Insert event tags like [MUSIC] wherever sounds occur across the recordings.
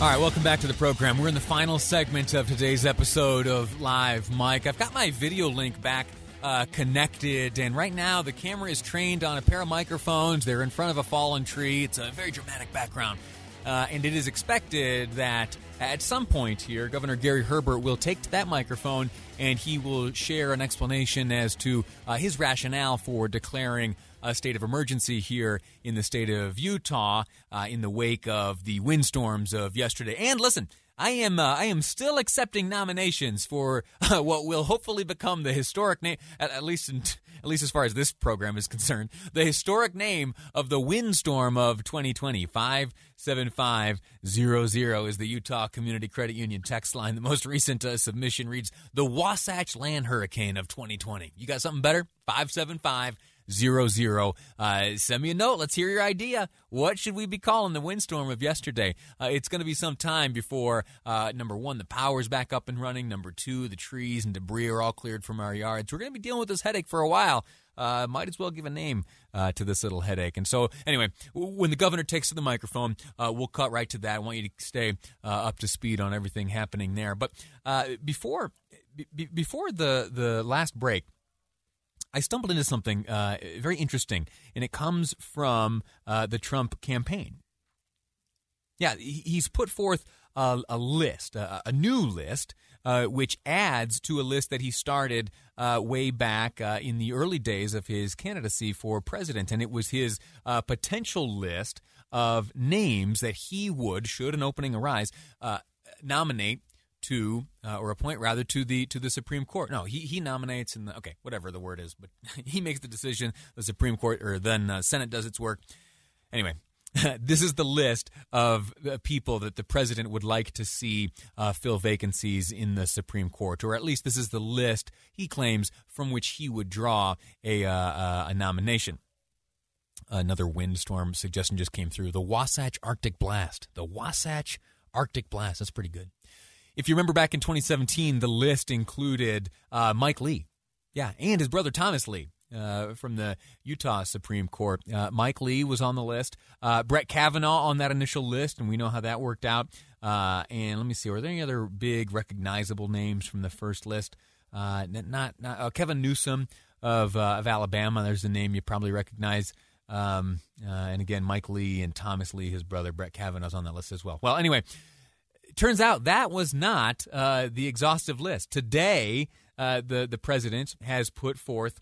All right, welcome back to the program. We're in the final segment of today's episode of Live Mic. I've got my video link back uh, connected, and right now the camera is trained on a pair of microphones. They're in front of a fallen tree. It's a very dramatic background. Uh, and it is expected that at some point here, Governor Gary Herbert will take to that microphone and he will share an explanation as to uh, his rationale for declaring a state of emergency here in the state of Utah uh, in the wake of the windstorms of yesterday. And listen, I am uh, I am still accepting nominations for [LAUGHS] uh, what will hopefully become the historic name, at, at least in, at least as far as this program is concerned, the historic name of the windstorm of 2020. Five seven five zero zero is the Utah Community Credit Union text line. The most recent uh, submission reads the Wasatch Land Hurricane of 2020. You got something better? Five seven five zero zero. Uh, send me a note. Let's hear your idea. What should we be calling the windstorm of yesterday? Uh, it's going to be some time before uh, number one, the power's back up and running. Number two, the trees and debris are all cleared from our yards. We're going to be dealing with this headache for a while. Uh, might as well give a name uh, to this little headache. And so, anyway, when the governor takes to the microphone, uh, we'll cut right to that. I want you to stay uh, up to speed on everything happening there. But uh, before b- before the the last break. I stumbled into something uh, very interesting, and it comes from uh, the Trump campaign. Yeah, he's put forth a, a list, a, a, new list, uh, which adds to a list that he started uh, way back uh, in the early days of his candidacy for president. And it was his uh, potential list of names that he would, should an opening arise, nominate to uh, or appoint rather to the to the Supreme Court. No, he he nominates and okay, whatever the word is, but [LAUGHS] he makes the decision. The Supreme Court or then uh, Senate does its work. Anyway, [LAUGHS] this is the list of people that the president would like to see uh, fill vacancies in the Supreme Court, or at least this is the list he claims from which he would draw a uh, uh, a nomination. Another windstorm suggestion just came through. The Wasatch Arctic Blast. The Wasatch Arctic Blast. That's pretty good. If you remember back in 2017, the list included uh, Mike Lee, yeah, and his brother Thomas Lee. Uh, from the Utah Supreme Court. Uh, Mike Lee was on the list. Uh, Brett Kavanaugh on that initial list, and we know how that worked out. Uh, and let me see, were there any other big recognizable names from the first list? Uh, not, not Kevin Newsom of of Alabama. There's a name you probably recognize. Um, and again, Mike Lee and Thomas Lee, his brother Brett Kavanaugh's on that list as well. Well, anyway, turns out that was not uh, the exhaustive list. Today, uh, the the president has put forth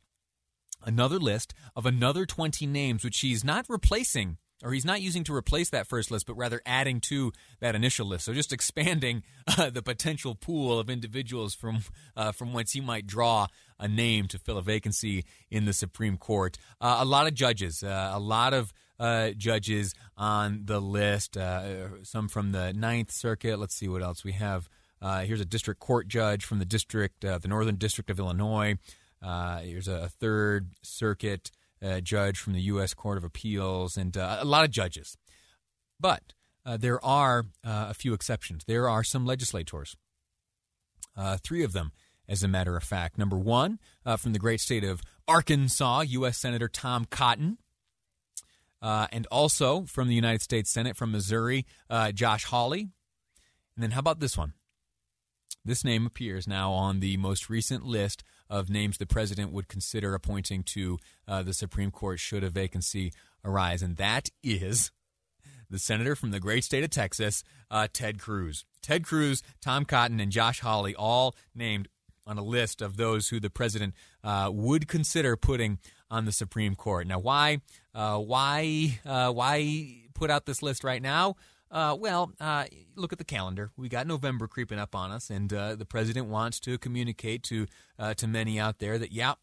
another list of another 20 names, which he's not replacing or he's not using to replace that first list, but rather adding to that initial list. So just expanding [LAUGHS] uh, the potential pool of individuals from uh, from whence he might draw a name to fill a vacancy in the Supreme Court. Uh, a lot of judges, uh, a lot of uh, judges on the list. Uh, some from the Ninth Circuit. Let's see what else we have. Uh, here's a district court judge from the district, uh, the Northern District of Illinois. Uh, here's a third circuit uh, judge from the U.S. Court of Appeals, and a lot of judges. But there are a few exceptions. There are some legislators. three of them, as a matter of fact. Number one, from the great state of Arkansas, U.S. Senator Tom Cotton. Uh, and also from the United States Senate from Missouri, uh, Josh Hawley. And then how about this one? This name appears now on the most recent list of names the president would consider appointing to uh, the Supreme Court should a vacancy arise, and that is the senator from the great state of Texas, uh, Ted Cruz. Ted Cruz, Tom Cotton, and Josh Hawley all named on a list of those who the president uh, would consider putting on the Supreme Court. Now, why uh, why uh, why put out this list right now? Uh, well, uh, look at the calendar. We got November creeping up on us, and uh, the president wants to communicate to uh, to many out there that yeah,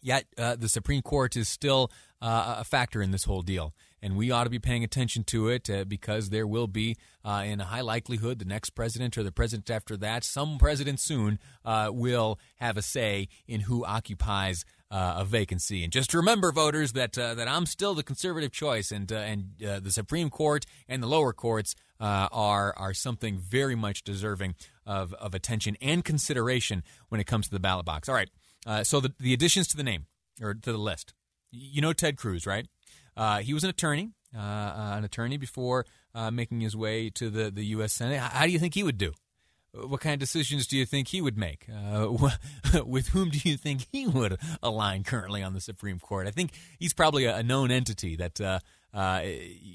yet the Supreme Court is still a factor in this whole deal and we ought to be paying attention to it uh, because there will be, uh, in a high likelihood, the next president or the president after that, some president soon, uh, will have a say in who occupies uh, a vacancy. And just remember, voters, that uh, that I'm still the conservative choice, and uh, and the Supreme Court and the lower courts are are something very much deserving of of attention and consideration when it comes to the ballot box. All right, so the the additions to the name or to the list. You know Ted Cruz, right? Uh, he was an attorney, uh, uh, an attorney before uh, making his way to the, the U.S. Senate. How do you think he would do? What kind of decisions do you think he would make? Uh, [LAUGHS] with whom do you think he would align currently on the Supreme Court? I think he's probably a, known entity that uh, uh,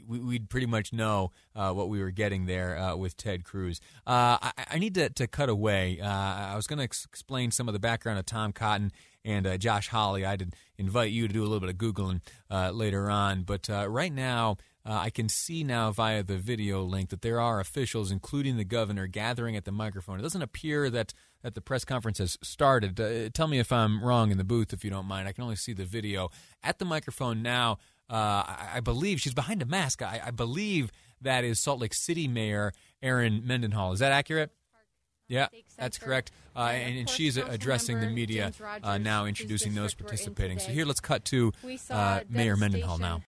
we, would pretty much know uh, what we were getting there uh, with Ted Cruz. Uh, I, I, need to, to cut away. I was going to ex- explain some of the background of Tom Cotton and Josh Hawley. I did invite you to do a little bit of Googling later on. But right now, uh, I can see now via the video link that there are officials, including the governor, gathering at the microphone. It doesn't appear that, that the press conference has started. Uh, tell me if I'm wrong in the booth, if you don't mind. I can only see the video. At the microphone now, uh, I, I, believe she's behind a mask. I, I, believe that is Salt Lake City Mayor Erin Mendenhall. Is that accurate? Yeah, that's correct. Uh, and, and she's addressing the media uh, now, introducing those participating. So here, let's cut to uh, Mayor Mendenhall now.